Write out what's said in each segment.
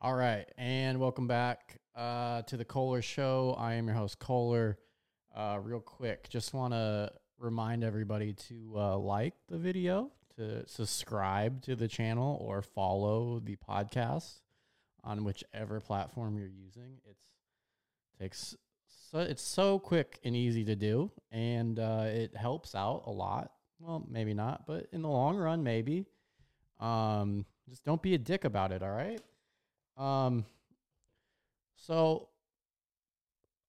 All right, and welcome back uh, to the Kohler Show. I am your host, Kohler. Uh, real quick, just want to remind everybody to uh, like the video, to subscribe to the channel, or follow the podcast on whichever platform you're using. It's takes so it's so quick and easy to do, and uh, it helps out a lot. Well, maybe not, but in the long run, maybe. Um, just don't be a dick about it. All right. Um, so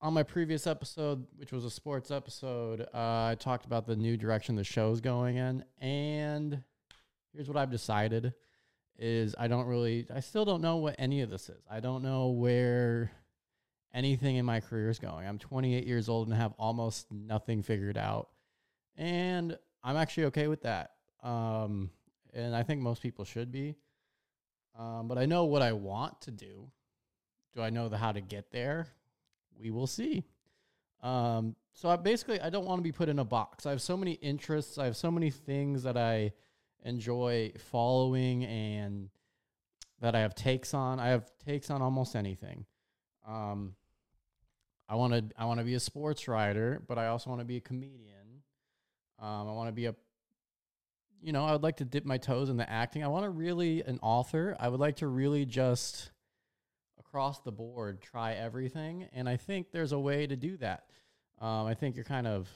on my previous episode, which was a sports episode, uh, I talked about the new direction the show's going in, and here's what I've decided: is I don't really, I still don't know what any of this is. I don't know where anything in my career is going. I'm 28 years old and have almost nothing figured out, and I'm actually okay with that. Um, and I think most people should be. Um, but I know what I want to do. Do I know the how to get there? We will see. Um, so I basically I don't want to be put in a box. I have so many interests. I have so many things that I enjoy following and that I have takes on. I have takes on almost anything. Um, I want to I want to be a sports writer, but I also want to be a comedian. Um, I want to be a you know, I would like to dip my toes in the acting. I want to really an author. I would like to really just across the board try everything, and I think there's a way to do that. Um, I think you're kind of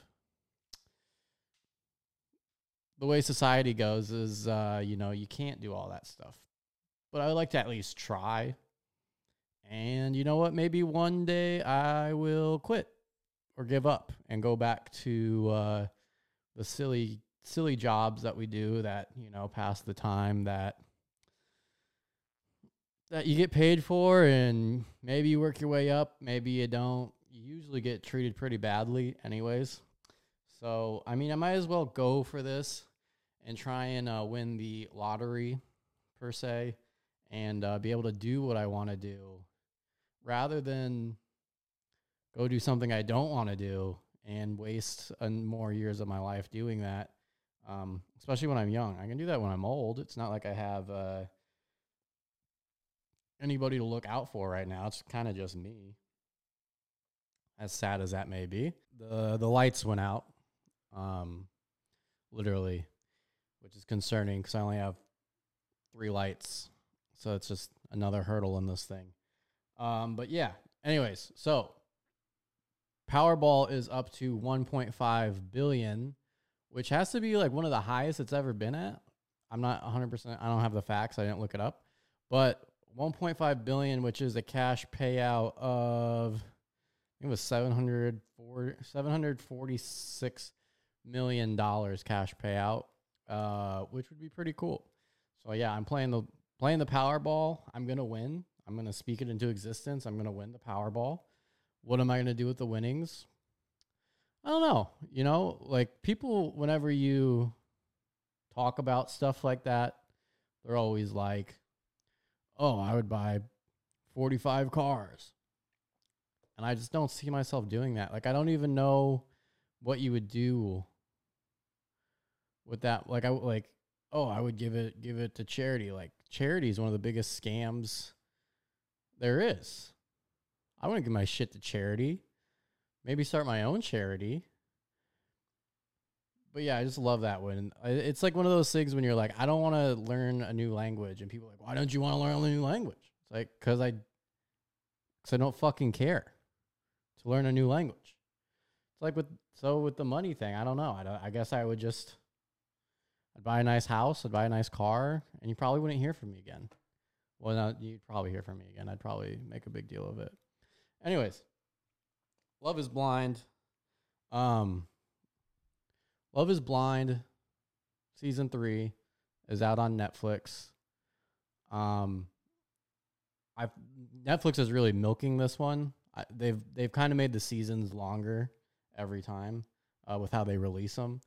the way society goes is, uh, you know, you can't do all that stuff. But I would like to at least try. And you know what? Maybe one day I will quit or give up and go back to uh, the silly silly jobs that we do that you know pass the time that that you get paid for and maybe you work your way up maybe you don't. You usually get treated pretty badly anyways. So i mean i might as well go for this and try and uh, win the lottery per se and uh, be able to do what i want to do rather than go do something i don't want to do and waste uh, more years of my life doing that um, especially when I'm young. I can do that when I'm old. It's not like I have uh, anybody to look out for right now. It's kind of just me. As sad as that may be, the the lights went out, um, literally, which is concerning because I only have three lights, so it's just another hurdle in this thing. Um, but yeah. Anyways, so Powerball is up to 1.5 billion which has to be like one of the highest it's ever been at. I'm not 100%, I don't have the facts, I didn't look it up. But 1.5 billion, which is a cash payout of it was 704 746 million dollars cash payout, uh, which would be pretty cool. So yeah, I'm playing the playing the Powerball. I'm gonna win. I'm gonna speak it into existence. I'm gonna win the Powerball. What am I gonna do with the winnings? I don't know. You know, like people, whenever you talk about stuff like that, they're always like, oh, I would buy 45 cars. And I just don't see myself doing that. Like, I don't even know what you would do with that. Like, I like, oh, I would give it, give it to charity. Like, charity is one of the biggest scams there is. I wouldn't give my shit to charity maybe start my own charity. But yeah, I just love that one. It's like one of those things when you're like, I don't want to learn a new language, and people are like, why don't you want to learn a new language? It's like because I, because I don't fucking care to learn a new language. It's like with so with the money thing. I don't know. I don't, I guess I would just, I'd buy a nice house, I'd buy a nice car, and you probably wouldn't hear from me again. Well, no, you'd probably hear from me again. I'd probably make a big deal of it. Anyways, Love is Blind. Um, Love is Blind, season three, is out on Netflix. Um, I've Netflix is really milking this one. I, they've they've kind of made the seasons longer every time uh, with how they release them,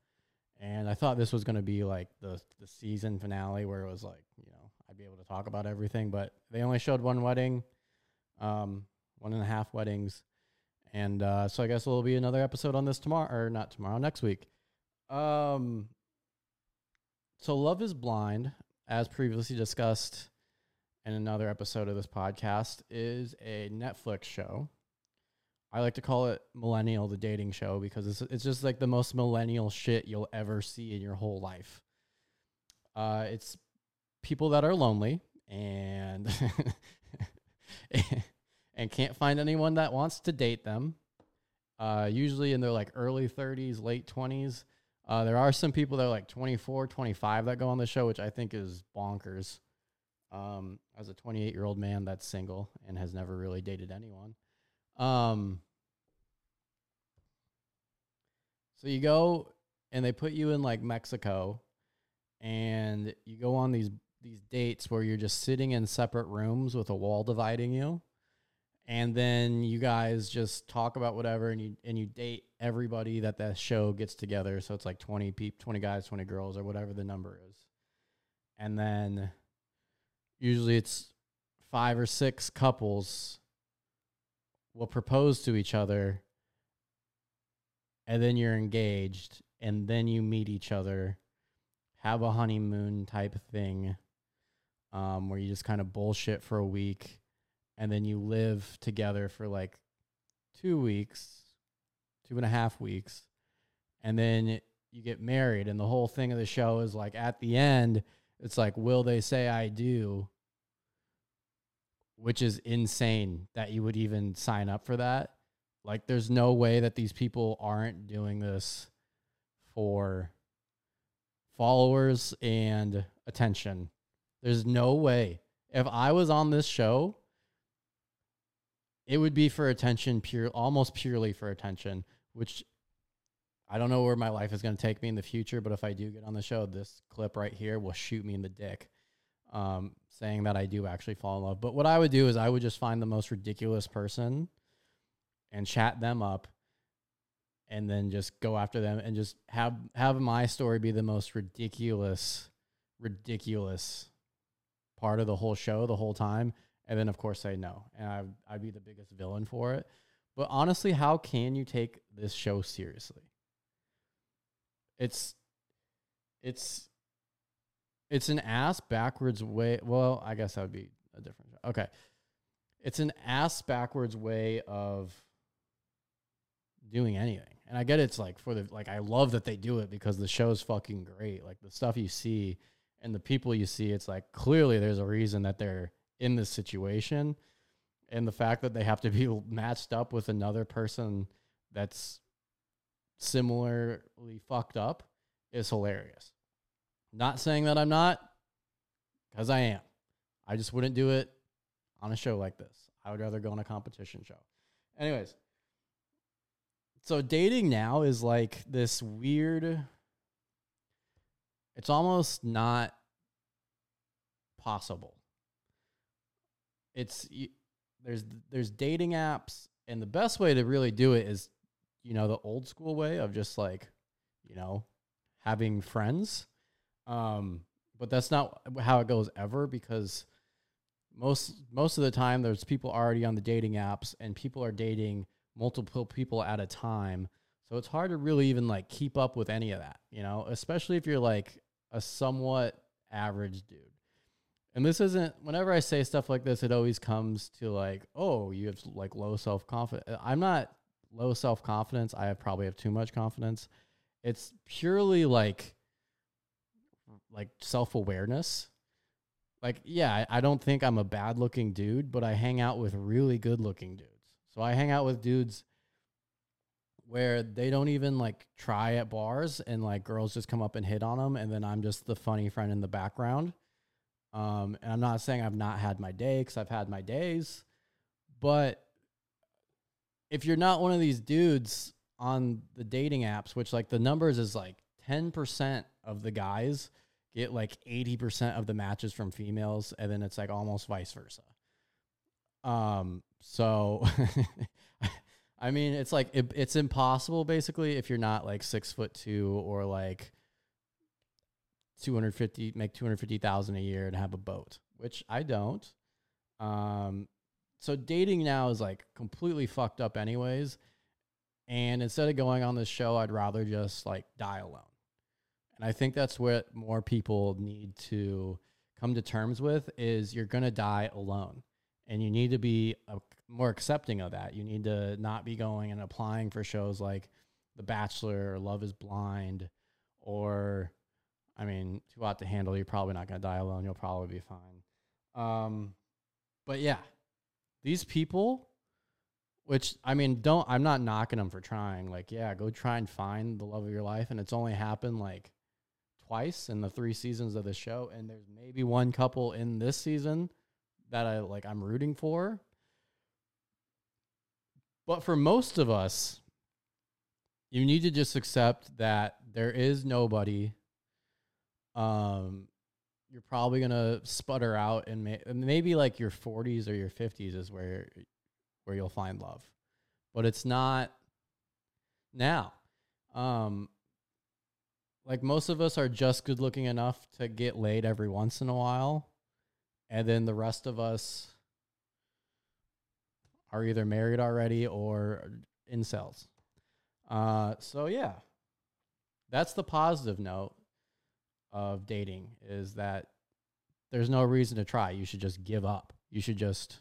and I thought this was going to be like the the season finale where it was like you know I'd be able to talk about everything, but they only showed one wedding, um, one and a half weddings, and uh, so I guess there'll be another episode on this tomorrow, or not tomorrow, next week. Um, so Love is Blind, as previously discussed, in another episode of this podcast is a Netflix show. I like to call it Millennial, the dating show, because it's, it's just like the most millennial shit you'll ever see in your whole life. Uh, it's people that are lonely and and can't find anyone that wants to date them. Uh, usually in their like early 30s, late 20s. Uh, there are some people that are like 24, 25 that go on the show, which I think is bonkers. Um, as a 28 year old man that's single and has never really dated anyone. Um, so you go and they put you in like Mexico and you go on these these dates where you're just sitting in separate rooms with a wall dividing you and then you guys just talk about whatever and you and you date everybody that that show gets together. So it's like 20 people 20 guys 20 girls or whatever the number is. And then usually it's five or six couples will propose to each other and then you're engaged and then you meet each other have a honeymoon type thing um, where you just kind of bullshit for a week and then you live together for like two weeks, two and a half weeks, and then you get married. And the whole thing of the show is like at the end, it's like, will they say I do? Which is insane that you would even sign up for that. Like, there's no way that these people aren't doing this for followers and attention. There's no way. If I was on this show, it would be for attention, pure, almost purely for attention. Which I don't know where my life is going to take me in the future, but if I do get on the show, this clip right here will shoot me in the dick, um, saying that I do actually fall in love. But what I would do is I would just find the most ridiculous person and chat them up and then just go after them and just have have my story be the most ridiculous ridiculous part of the whole show the whole time and then of course say no. And I, i'd be the biggest villain for it. But honestly how can you take this show seriously? It's it's it's an ass backwards way well i guess that would be a different okay. It's an ass backwards way of doing anything. And i get it's like for the like i love that they do it because the show's fucking great. Like the stuff you see and the people you see it's like clearly there's a reason that they're in this situation and the fact that they have to be matched up with another person that's similarly fucked up is hilarious. Not saying that I'm not, because I am. I just wouldn't do it on a show like this. I would rather go on a competition show. Anyways, so dating now is like this weird, it's almost not possible it's there's there's dating apps and the best way to really do it is you know the old school way of just like you know having friends. Um but that's not how it goes ever because most most of the time there's people already on the dating apps and people are dating multiple people at a time. So it's hard to really even like keep up with any of that you know especially if you're like a somewhat average dude and this isn't whenever I say stuff like this, it always comes to like, oh, you have like low self confidence. I'm not low self confidence. I have probably have too much confidence. It's purely like like self awareness. Like, yeah, I, I don't think I'm a bad looking dude, but I hang out with really good looking dudes. So I hang out with dudes where they don't even like try at bars and like girls just come up and hit on them and then I'm just the funny friend in the background um, and I'm not saying I've not had my day because I've had my days, but if you're not one of these dudes on the dating apps, which like the numbers is like 10% of the guys get like 80% of the matches from females, and then it's like almost vice versa. Um, so I mean, it's like it, it's impossible basically if you're not like six foot two or like 250 make 250,000 a year and have a boat, which I don't. Um so dating now is like completely fucked up anyways. And instead of going on this show, I'd rather just like die alone. And I think that's what more people need to come to terms with is you're going to die alone. And you need to be a, more accepting of that. You need to not be going and applying for shows like The Bachelor or Love is Blind or I mean, too hot to handle. You're probably not going to die alone. You'll probably be fine. Um, but yeah, these people, which I mean, don't, I'm not knocking them for trying. Like, yeah, go try and find the love of your life. And it's only happened like twice in the three seasons of the show. And there's maybe one couple in this season that I like, I'm rooting for. But for most of us, you need to just accept that there is nobody um you're probably gonna sputter out and may, maybe like your 40s or your 50s is where where you'll find love. But it's not now. Um like most of us are just good looking enough to get laid every once in a while and then the rest of us are either married already or incels uh so yeah. That's the positive note of dating is that there's no reason to try. You should just give up. You should just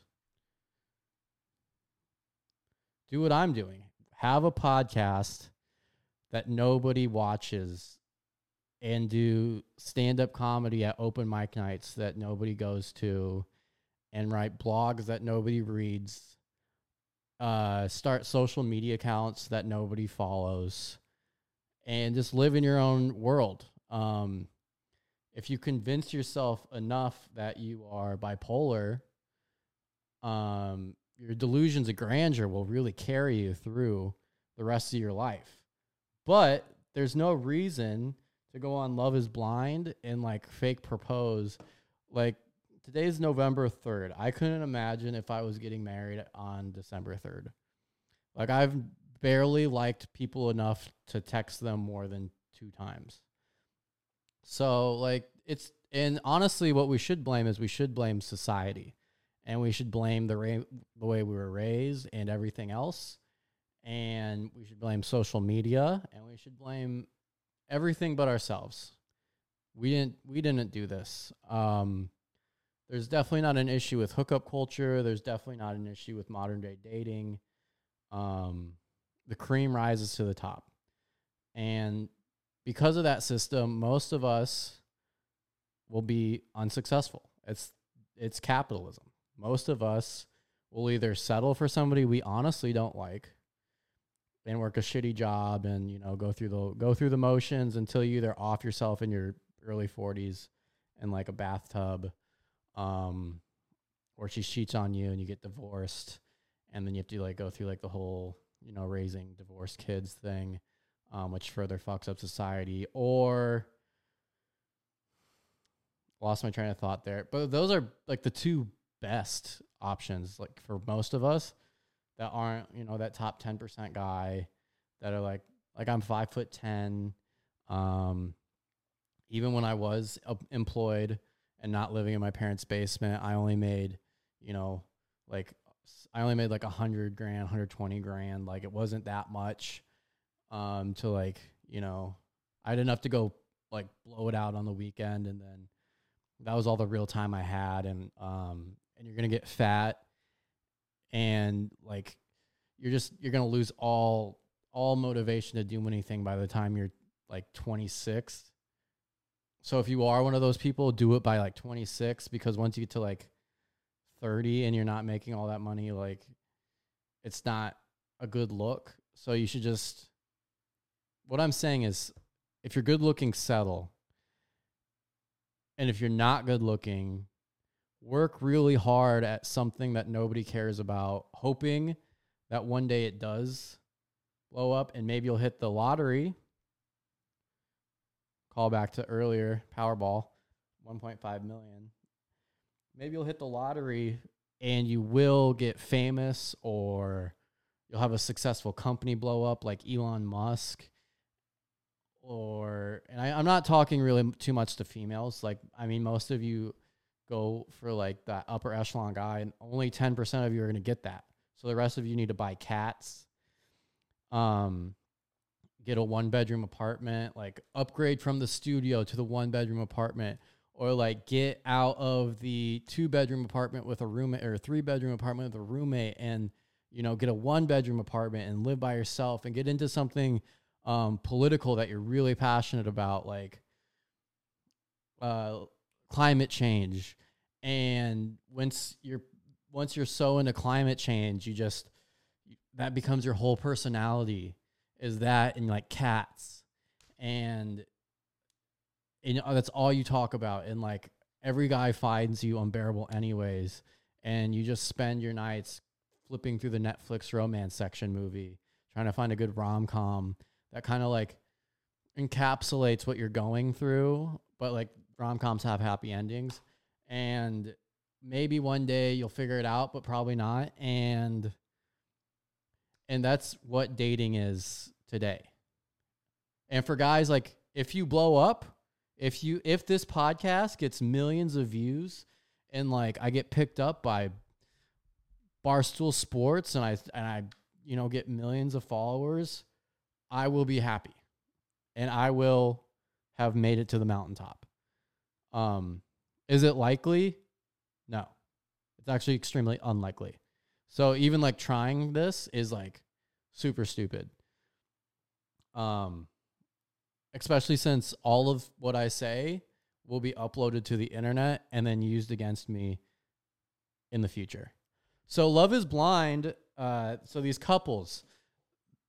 do what I'm doing. Have a podcast that nobody watches and do stand up comedy at open mic nights that nobody goes to and write blogs that nobody reads. Uh, start social media accounts that nobody follows and just live in your own world. Um, if you convince yourself enough that you are bipolar, um, your delusions of grandeur will really carry you through the rest of your life. But there's no reason to go on Love is Blind and like fake propose. Like today's November 3rd. I couldn't imagine if I was getting married on December 3rd. Like I've barely liked people enough to text them more than two times. So like it's and honestly, what we should blame is we should blame society, and we should blame the ra- the way we were raised and everything else, and we should blame social media, and we should blame everything but ourselves. We didn't we didn't do this. Um, there's definitely not an issue with hookup culture. There's definitely not an issue with modern day dating. Um, the cream rises to the top, and because of that system, most of us will be unsuccessful. It's it's capitalism. Most of us will either settle for somebody we honestly don't like and work a shitty job and you know go through the go through the motions until you either off yourself in your early 40s in like a bathtub um or she cheats on you and you get divorced and then you have to like go through like the whole you know raising divorced kids thing um, which further fucks up society. Or lost my train of thought there. But those are like the two best options, like for most of us that aren't, you know, that top ten percent guy that are like, like I'm five foot ten. Um, even when I was employed and not living in my parents' basement, I only made, you know, like I only made like a hundred grand, hundred twenty grand. Like it wasn't that much um, to like, you know, I had enough to go like blow it out on the weekend and then that was all the real time I had and um and you're to get fat and like you're just you're to lose all all motivation to do anything by the time you're like 26. So if you are one of those people, do it by like 26 because once you get to like 30 and you're not making all that money like it's not a good look. So you should just what I'm saying is if you're good looking, settle. And if you're not good looking, work really hard at something that nobody cares about, hoping that one day it does blow up and maybe you'll hit the lottery. Call back to earlier Powerball, 1.5 million. Maybe you'll hit the lottery and you will get famous or you'll have a successful company blow up like Elon Musk or and I, I'm not talking really too much to females. Like I mean, most of you go for like that upper echelon guy, and only ten percent of you are gonna get that. So the rest of you need to buy cats, um, get a one bedroom apartment, like upgrade from the studio to the one bedroom apartment, or like get out of the two bedroom apartment with a roommate or three bedroom apartment with a roommate and you know get a one bedroom apartment and live by yourself and get into something um, political that you're really passionate about like uh, climate change. And once you're once you're so into climate change you just that becomes your whole personality is that and like cats. And and that's all you talk about. And like every guy finds you unbearable anyways. And you just spend your nights flipping through the Netflix romance section movie trying to find a good rom-com that kind of like encapsulates what you're going through but like rom-coms have happy endings. And maybe one day you'll figure it out but probably not. And and that's what dating is today. And for guys like if you blow up if you if this podcast gets millions of views and like I get picked up by Barstool Sports and I and I you know get millions of followers, I will be happy. And I will have made it to the mountaintop. Um is it likely? No. It's actually extremely unlikely. So even like trying this is like super stupid. Um especially since all of what I say will be uploaded to the internet and then used against me in the future. So Love is Blind, uh, so these couples,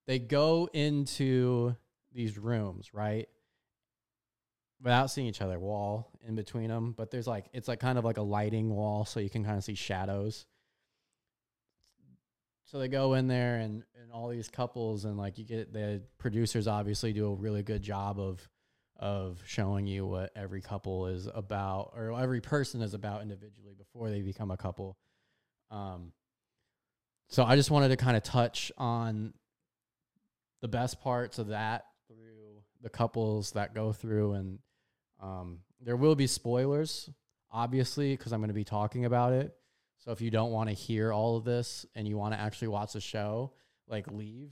they go into these rooms, right? Without seeing each other, wall in between them, but there's like it's like kind of like a lighting wall so you can kind of see shadows so they go in there and and all these couples and like you get the producers obviously do a really good job of of showing you what every couple is about or every person is about individually before they become a couple um so i just wanted to kind of touch on the best parts of that through the couples that go through and um there will be spoilers obviously because i'm going to be talking about it so if you don't want to hear all of this and you want to actually watch the show, like leave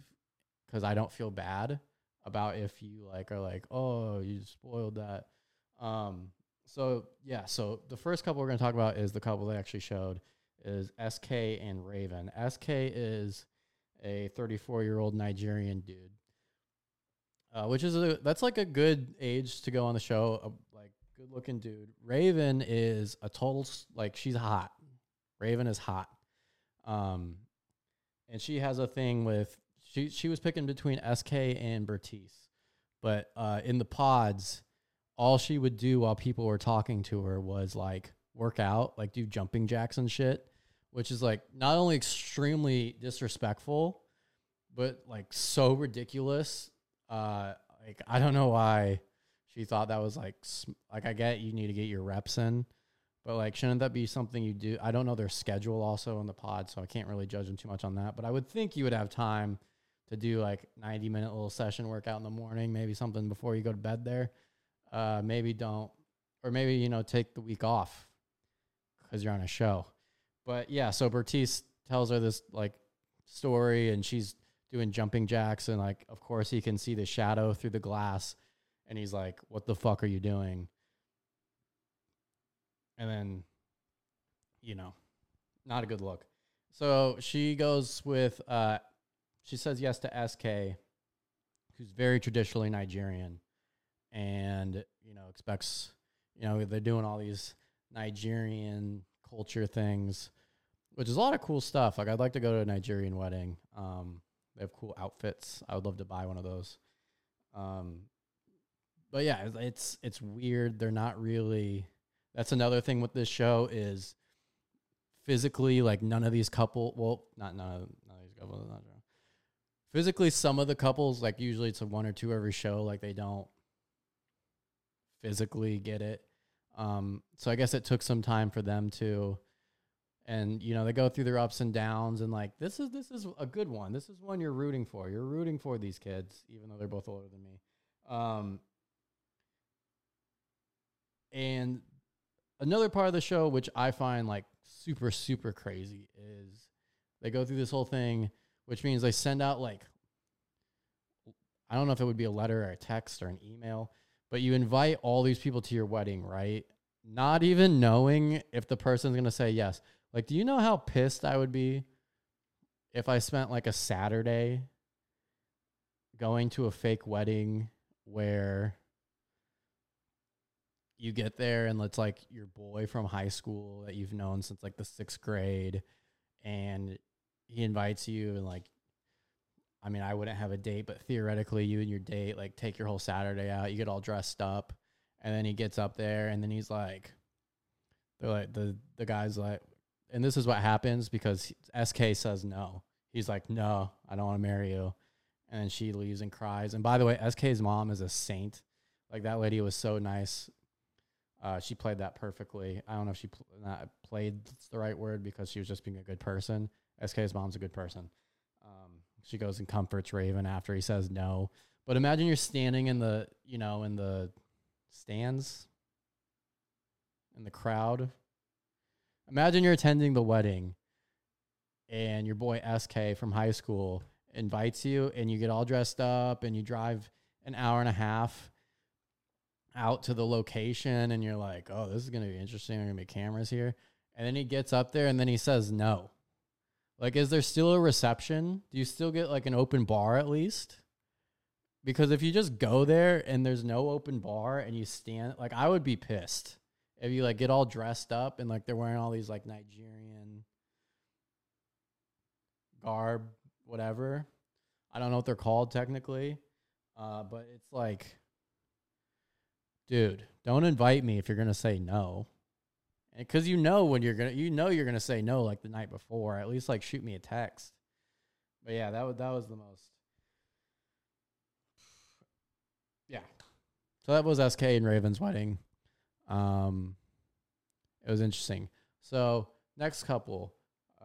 because I don't feel bad about if you like are like, oh, you spoiled that. Um, so yeah, so the first couple we're gonna talk about is the couple they actually showed is SK and Raven. SK is a 34 year old Nigerian dude, uh, which is a that's like a good age to go on the show. A, like good looking dude. Raven is a total like she's hot. Raven is hot. Um, and she has a thing with she she was picking between SK and Bartise, but uh, in the pods, all she would do while people were talking to her was like work out, like do jumping jacks and shit, which is like not only extremely disrespectful, but like so ridiculous. Uh, like I don't know why she thought that was like like I get you need to get your reps in, but like, shouldn't that be something you do? I don't know their schedule also in the pod, so I can't really judge them too much on that. But I would think you would have time to do like 90 minute little session workout in the morning, maybe something before you go to bed there. Uh, maybe don't, or maybe, you know, take the week off because you're on a show. But yeah, so Bartise tells her this like story and she's doing jumping jacks. And like, of course, he can see the shadow through the glass. And he's like, What the fuck are you doing? and then you know not a good look so she goes with uh she says yes to sk who's very traditionally nigerian and you know expects you know they're doing all these nigerian culture things which is a lot of cool stuff. Like i'd like to go to a nigerian wedding. Um they have cool outfits. I would love to buy one of those. Um but yeah it's it's weird. They're not really that's another thing with this show is physically like none of these couple well not none of, none of these couples not true. physically some of the couples like usually it's a one or two every show like they don't physically get it. Um so i guess it took some time for them to and you know they go through their ups and downs and like this is this is a good one this is one you're rooting for you're rooting for these kids even though they're both older than me um and another part of the show which I find like super super crazy is they go through this whole thing, which means they send out like I don't know if it would be a letter or a text or an email, but you invite all these people to your wedding, right? not even knowing if the person's gonna say yes. Like, do you know how pissed I would be if I spent like a Saturday going to a fake wedding where you get there and it's like your boy from high school that you've known since like the sixth grade and he invites you and like I mean, I wouldn't have a date, but theoretically, you and your date like take your whole Saturday out. You get all dressed up, and then he gets up there, and then he's like, they're like the the guy's like, and this is what happens because SK says no. He's like, no, I don't want to marry you, and then she leaves and cries. And by the way, SK's mom is a saint. Like that lady was so nice. Uh, she played that perfectly. I don't know if she pl- not played the right word because she was just being a good person. SK's mom's a good person. Um, she goes and comforts Raven after he says no. But imagine you're standing in the, you know, in the stands, in the crowd. Imagine you're attending the wedding and your boy SK from high school invites you and you get all dressed up and you drive an hour and a half out to the location and you're like, oh, this is going to be interesting. There are going to be cameras here. And then he gets up there and then he says no. Like, is there still a reception? Do you still get like an open bar at least? Because if you just go there and there's no open bar and you stand, like, I would be pissed if you like get all dressed up and like they're wearing all these like Nigerian garb, whatever. I don't know what they're called technically, uh, but it's like, dude, don't invite me if you're gonna say no. Because you know when you're gonna you know you're gonna say no like the night before at least like shoot me a text. But yeah that was that was the most yeah. So that was sk and raven's wedding um it was interesting. So next couple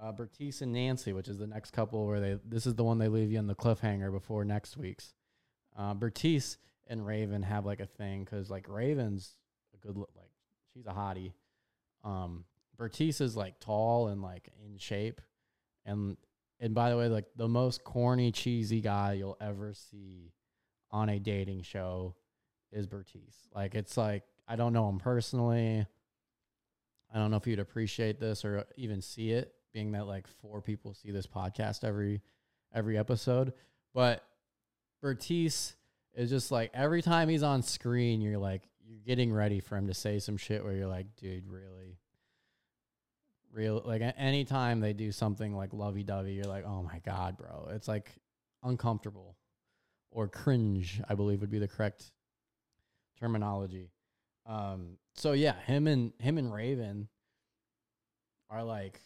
uh bartise and nancy which is the next couple where they this is the one they leave you on the cliffhanger before next week's. Uh bartise and raven have like a thing because like raven's a good look like she's a hottie. Um, Bartise is like tall and like in shape, and and by the way, like the most corny, cheesy guy you'll ever see on a dating show is Bartise. Like it's like I don't know him personally. I don't know if you'd appreciate this or even see it, being that like four people see this podcast every every episode. But Bartise is just like every time he's on screen, you're like, you're getting ready for him to say some shit where you're like, dude, really? Real like anytime they do something like lovey dovey, you're like, oh my god, bro. It's like uncomfortable or cringe, I believe would be the correct terminology. Um, so yeah, him and him and Raven are like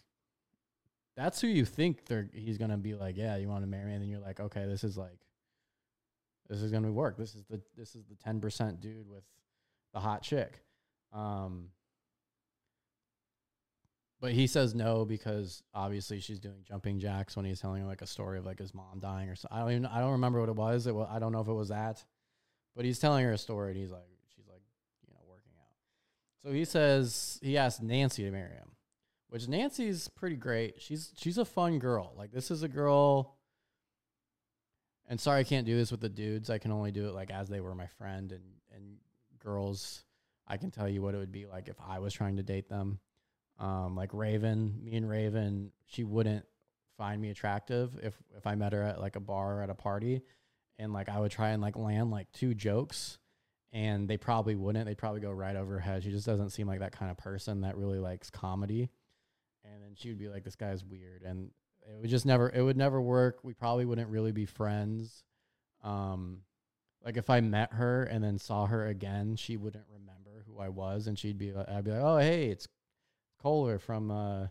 that's who you think they're he's gonna be like, yeah, you want to marry, and then you're like, okay, this is like this is gonna work. This is the this is the ten percent dude with the hot chick. Um, but he says no because obviously she's doing jumping jacks when he's telling her like a story of like his mom dying or so. I don't even I don't remember what it was. It was, I don't know if it was that, but he's telling her a story and he's like you know working out. So he says he asked Nancy to marry him, which Nancy's pretty great. She's she's a fun girl. Like this is a girl. And sorry I can't do this with the dudes. I can only do it like as they were my friend and and girls, I can tell you what it would be like if I was trying to date them. Um, like Raven, me and Raven, she wouldn't find me attractive if if I met her at like a bar or at a party, and like I would try and like land like two jokes, and they probably wouldn't. They'd probably go right over her head. She just doesn't seem like that kind of person that really likes comedy, and then she would be like, "This guy's weird," and it would just never it would never work. We probably wouldn't really be friends. Um, like if I met her and then saw her again, she wouldn't remember who I was, and she'd be like, I'd be like, oh hey, it's Kohler from uh,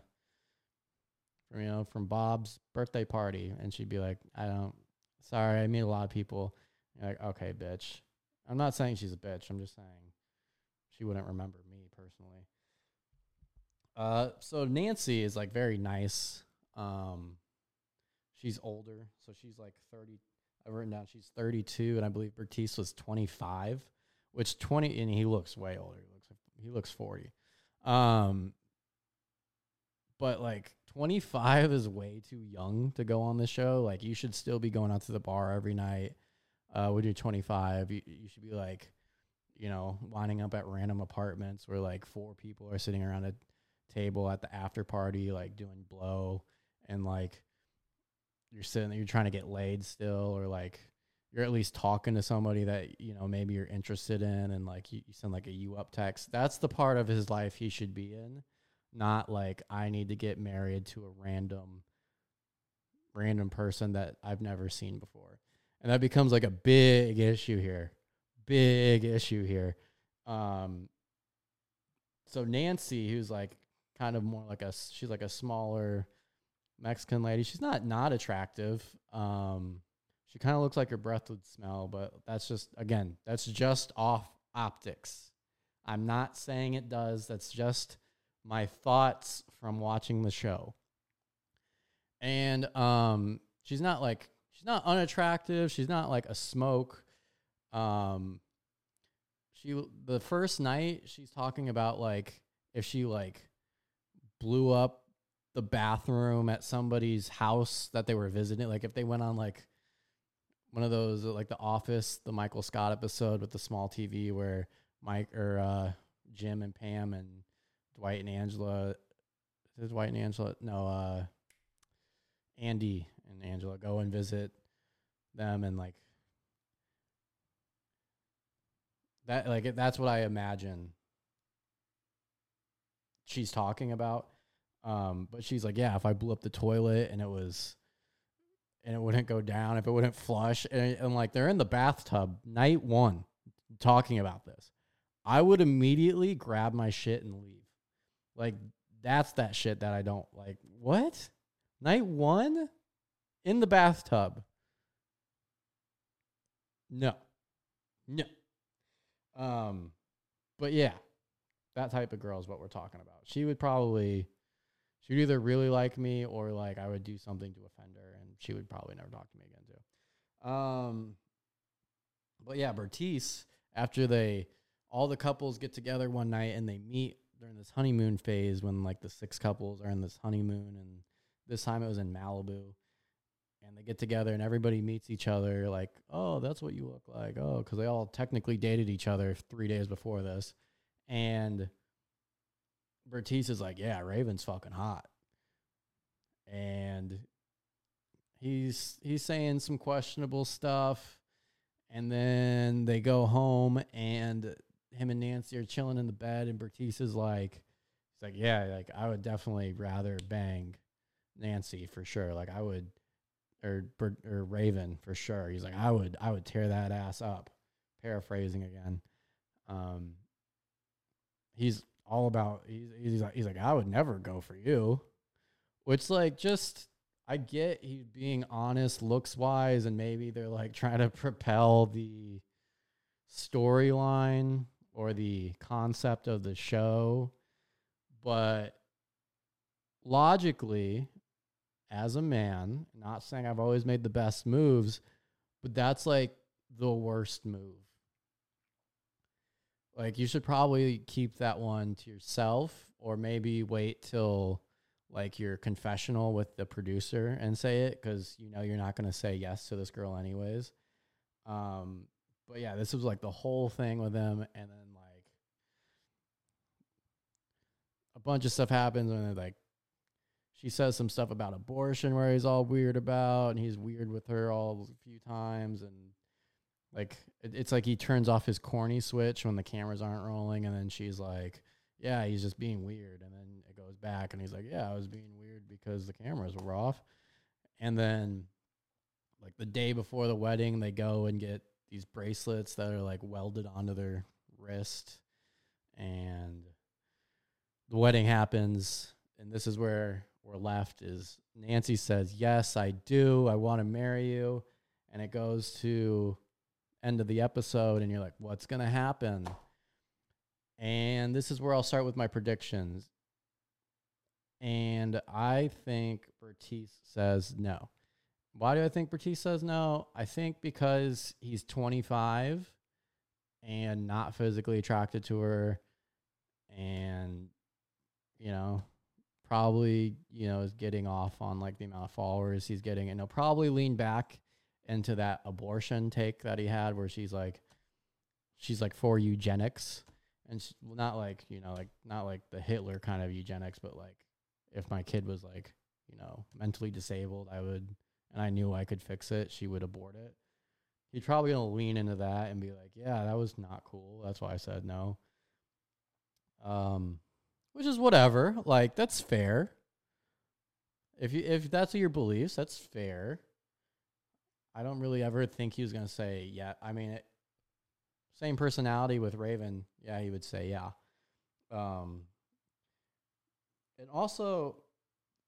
from you know from Bob's birthday party, and she'd be like, I don't, sorry, I meet a lot of people. You're like, okay, bitch. I'm not saying she's a bitch. I'm just saying she wouldn't remember me personally. Uh, so Nancy is like very nice. Um, she's older, so she's like 30, I've written down she's 32, and I believe Bartise was 25, which 20, and he looks way older. He looks he looks 40. Um, but like 25 is way too young to go on the show. Like you should still be going out to the bar every night. Uh, when you're 25, you, you should be like you know, winding up at random apartments where like four people are sitting around a table at the after party, like doing blow, and like you're sitting there, you're trying to get laid still, or like you're at least talking to somebody that you know maybe you're interested in, and like you, you send like a you up text. That's the part of his life he should be in, not like I need to get married to a random random person that I've never seen before. And that becomes like a big issue here. Big issue here. Um so Nancy, who's like kind of more like a she's like a smaller Mexican lady. She's not not attractive. Um she kind of looks like her breath would smell, but that's just again, that's just off optics. I'm not saying it does. That's just my thoughts from watching the show. And um she's not like she's not unattractive. She's not like a smoke. Um she the first night she's talking about like if she like blew up the bathroom at somebody's house that they were visiting like if they went on like one of those like the office the michael scott episode with the small tv where mike or uh jim and pam and dwight and angela is dwight and angela no uh andy and angela go and visit them and like that like that's what i imagine she's talking about um, but she's like, yeah, if I blew up the toilet and it was, and it wouldn't go down, if it wouldn't flush, and, and like they're in the bathtub night one talking about this, I would immediately grab my shit and leave. Like that's that shit that I don't like. What? Night one in the bathtub. No. No. Um, but yeah, that type of girl is what we're talking about. She would probably she would either really like me or like I would do something to offend her and she would probably never talk to me again too. Um but yeah, Bartise, after they all the couples get together one night and they meet during this honeymoon phase when like the six couples are in this honeymoon and this time it was in Malibu and they get together and everybody meets each other like, "Oh, that's what you look like." Oh, cuz they all technically dated each other 3 days before this. And Bartise is like, yeah, Raven's fucking hot. And he's he's saying some questionable stuff. And then they go home and him and Nancy are chilling in the bed and Bartise is like he's like, Yeah, like I would definitely rather bang Nancy for sure. Like I would or or Raven for sure. He's like, I would I would tear that ass up. Paraphrasing again. Um he's all about he's he's like he's like I would never go for you, which like just I get he's being honest looks wise and maybe they're like trying to propel the storyline or the concept of the show, but logically as a man, not saying I've always made the best moves, but that's like the worst move like you should probably keep that one to yourself or maybe wait till like your confessional with the producer and say it cuz you know you're not going to say yes to this girl anyways. Um but yeah, this was like the whole thing with them and then like a bunch of stuff happens and they're like she says some stuff about abortion where he's all weird about and he's weird with her all a few times and like it, it's like he turns off his corny switch when the cameras aren't rolling, and then she's like, "Yeah, he's just being weird," and then it goes back, and he's like, "Yeah, I was being weird because the cameras were off," and then like the day before the wedding, they go and get these bracelets that are like welded onto their wrist, and the wedding happens, and this is where we're left. Is Nancy says, "Yes, I do. I want to marry you," and it goes to end of the episode and you're like, what's going to happen? And this is where I'll start with my predictions. And I think Bartise says no. Why do I think Bartise says no? I think because he's 25 and not physically attracted to her and, you know, probably, you know, is getting off on like the amount of followers he's getting and he'll probably lean back into that abortion take that he had where she's like she's like for eugenics, and she, not like you know like not like the Hitler kind of eugenics, but like if my kid was like you know mentally disabled, I would and I knew I could fix it, she would abort it. He's probably gonna lean into that and be like, yeah, that was not cool. That's why I said no. Um, which is whatever. Like that's fair. If you if that's your beliefs, that's fair. I don't really ever think he was gonna say yeah. I mean, it, same personality with Raven. Yeah, he would say yeah. Um, and also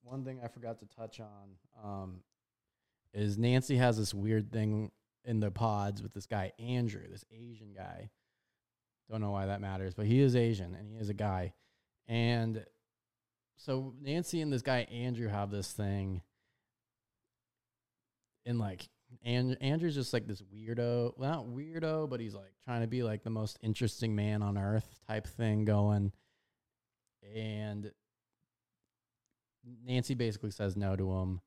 one thing I forgot to touch on um, is Nancy has this weird thing in the pods with this guy Andrew, this Asian guy. Don't know why that matters, but he is Asian and he is a guy. And so Nancy and this guy Andrew have this thing. And like and Andrew's just like this weirdo, well, not weirdo, but he's like trying to be like the most interesting man on earth type thing going. And Nancy basically says no to him.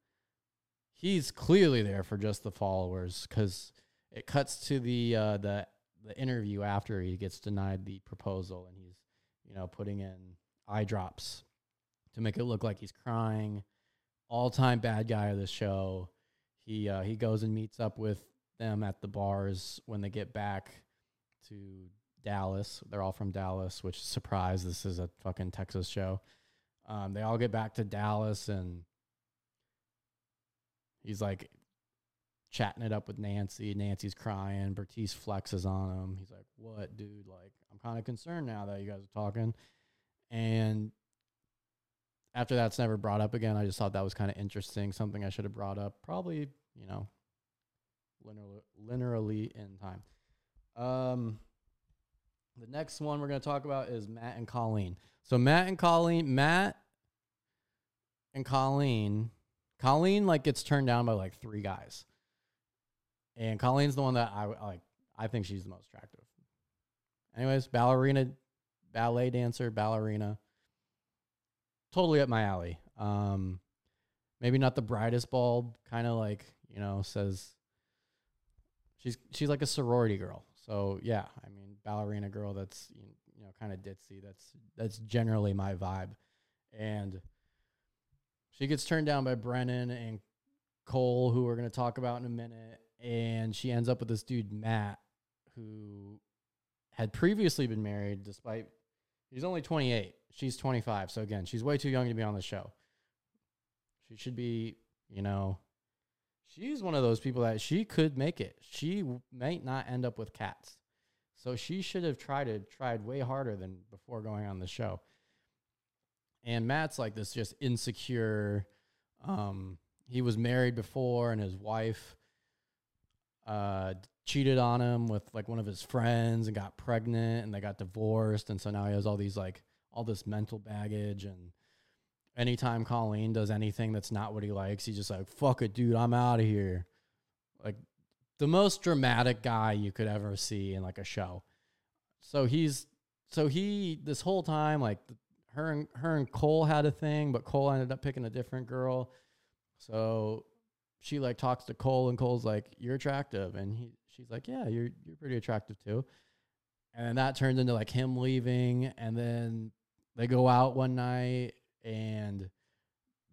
He's clearly there for just the followers because it cuts to the uh, the the interview after he gets denied the proposal and he's you know putting in eye drops to make it look like he's crying. All time bad guy of the show. He uh, he goes and meets up with them at the bars when they get back to Dallas. They're all from Dallas, which surprise. This is a fucking Texas show. Um, they all get back to Dallas and he's like chatting it up with Nancy. Nancy's crying. Bartise flexes on him. He's like, "What, dude? Like, I'm kind of concerned now that you guys are talking." And after that's never brought up again, I just thought that was kind of interesting. Something I should have brought up, probably, you know, linearly, linearly in time. Um, the next one we're going to talk about is Matt and Colleen. So Matt and Colleen, Matt and Colleen, Colleen like gets turned down by like three guys, and Colleen's the one that I like. I think she's the most attractive. Anyways, ballerina, ballet dancer, ballerina. Totally up my alley. Um, maybe not the brightest bulb, kind of like you know says. She's she's like a sorority girl. So yeah, I mean ballerina girl. That's you know kind of ditzy. That's that's generally my vibe, and she gets turned down by Brennan and Cole, who we're gonna talk about in a minute, and she ends up with this dude Matt, who had previously been married, despite he's only 28. She's 25, so again, she's way too young to be on the show. She should be, you know, she's one of those people that she could make it. She might not end up with cats. So she should have tried to tried way harder than before going on the show. And Matt's like this just insecure. Um, he was married before, and his wife uh, cheated on him with like one of his friends and got pregnant, and they got divorced, and so now he has all these like all this mental baggage. And anytime Colleen does anything that's not what he likes, he's just like, "Fuck it, dude, I'm out of here." Like the most dramatic guy you could ever see in like a show. So he's so he this whole time like her and her and Cole had a thing, but Cole ended up picking a different girl. So she like talks to Cole and Cole's like, "You're attractive," and he she's like, "Yeah, you're you're pretty attractive too." And that turns into like him leaving, and then they go out one night and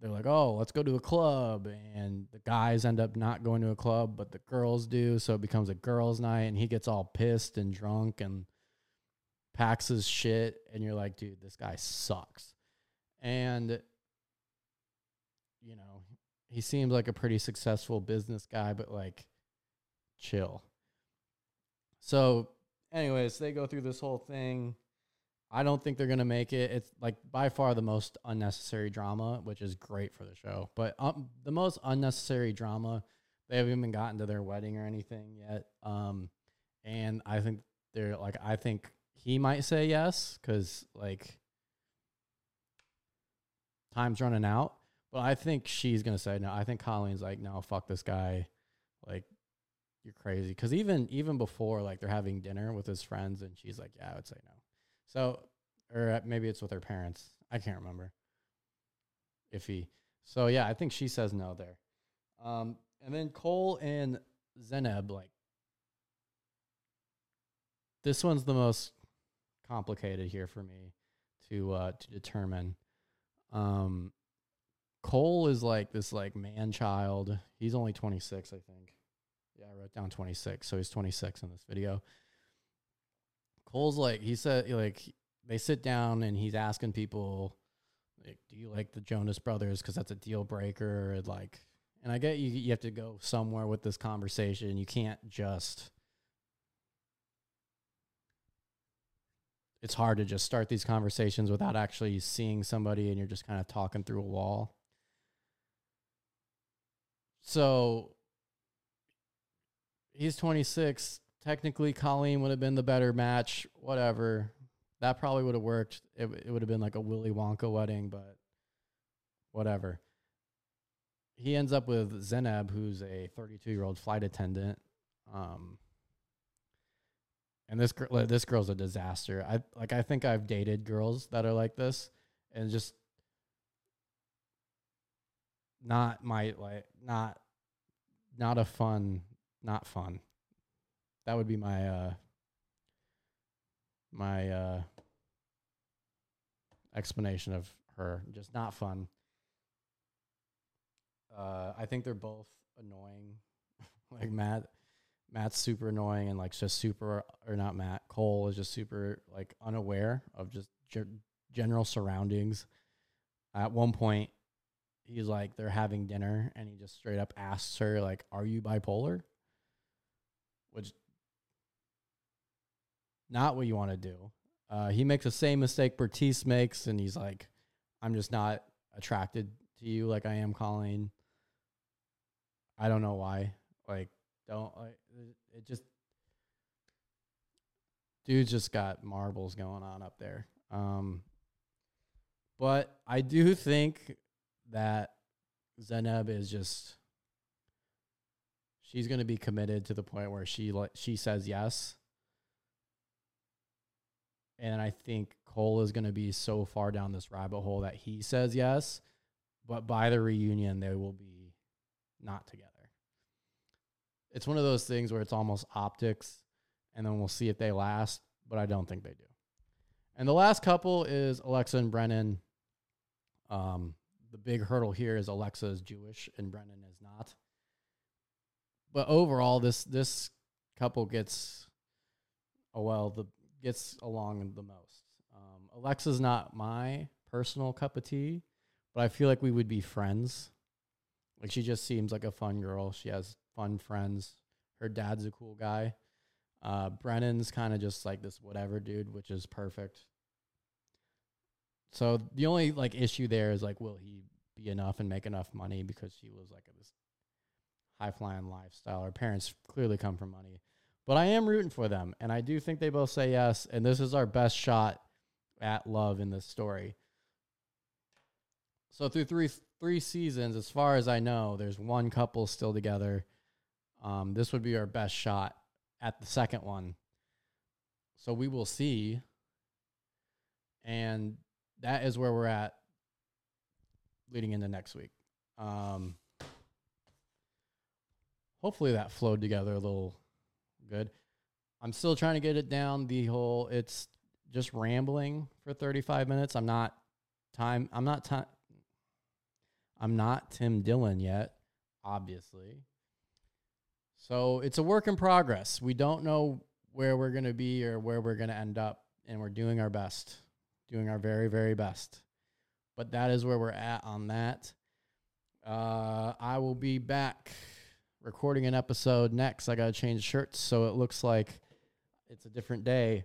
they're like, oh, let's go to a club. And the guys end up not going to a club, but the girls do. So it becomes a girls' night, and he gets all pissed and drunk and packs his shit. And you're like, dude, this guy sucks. And, you know, he seems like a pretty successful business guy, but like, chill. So, anyways, they go through this whole thing. I don't think they're gonna make it. It's like by far the most unnecessary drama, which is great for the show. But um, the most unnecessary drama, they haven't even gotten to their wedding or anything yet. Um, and I think they're like, I think he might say yes because like time's running out. But I think she's gonna say no. I think Colleen's like, no, fuck this guy. Like, you're crazy. Because even even before, like they're having dinner with his friends, and she's like, yeah, I would say no. So, or maybe it's with her parents. I can't remember. If he, So yeah, I think she says no there. Um, and then Cole and Zanab, like, this one's the most complicated here for me to uh to determine. Um Cole is like this like man child. He's only 26, I think. Yeah, I wrote down 26, so he's 26 in this video. Cole's like he said like they sit down and he's asking people like do you like the Jonas brothers cuz that's a deal breaker and like and I get you you have to go somewhere with this conversation. You can't just it's hard to just start these conversations without actually seeing somebody and you're just kind of talking through a wall. So he's 26. Technically, Colleen would have been the better match. Whatever. That probably would have worked. It, it would have been like a Willy Wonka wedding, but whatever. He ends up with Zanab, who's a 32 year old flight attendant. Um, and this girl, this girl's a disaster. I like. I think I've dated girls that are like this, and just not my like not not a fun not fun. That would be my uh my uh explanation of her. Just not fun. Uh I think they're both annoying. like Matt Matt's super annoying and like just super or not Matt Cole is just super like unaware of just ge- general surroundings. At one point, he's like they're having dinner and he just straight up asks her like, "Are you bipolar?" Which not what you want to do. Uh, he makes the same mistake Bartise makes, and he's like, "I'm just not attracted to you like I am Colleen." I don't know why. Like, don't like it just dude's just got marbles going on up there. Um, but I do think that Zanab is just she's going to be committed to the point where she like she says yes. And I think Cole is going to be so far down this rabbit hole that he says yes, but by the reunion they will be not together it's one of those things where it's almost optics, and then we'll see if they last. But I don't think they do. And the last couple is Alexa and Brennan. Um, big hurdle here is Alexa is Jewish and Brennan is not. But overall, this this couple gets, oh well, the gets along the most. Um, Alexa's not my personal cup of tea, but I feel like we would be friends. Like she just seems like a fun girl. She has fun friends. Her dad's a cool guy. Uh, Brennan's kind of just like this whatever dude, which is perfect. So the only like issue there is like, will he be enough and make enough money because she was like a, this high flying lifestyle. Her parents clearly come from money, but I am rooting for them, and I do think they both say yes. And this is our best shot at love in this story. So through three three seasons, as far as I know, there's one couple still together. Um, this would be our best shot at the second one. So we will see. And that is where we're at leading into next week. Um, hopefully that flowed together a little good. I'm still trying to get it down the whole it's just rambling for 35 minutes. I'm not time I'm not time I'm not Tim Dillon yet, obviously. So it's a work in progress. We don't know where we're going to be or where we're going to end up, and we're doing our best, doing our very, very best. But that is where we're at on that. Uh, I will be back recording an episode next. I got to change shirts, so it looks like it's a different day.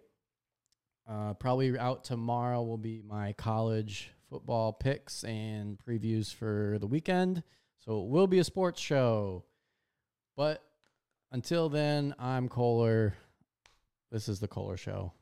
Uh, probably out tomorrow will be my college football picks and previews for the weekend. So it will be a sports show. But until then, I'm Kohler. This is the Kohler Show.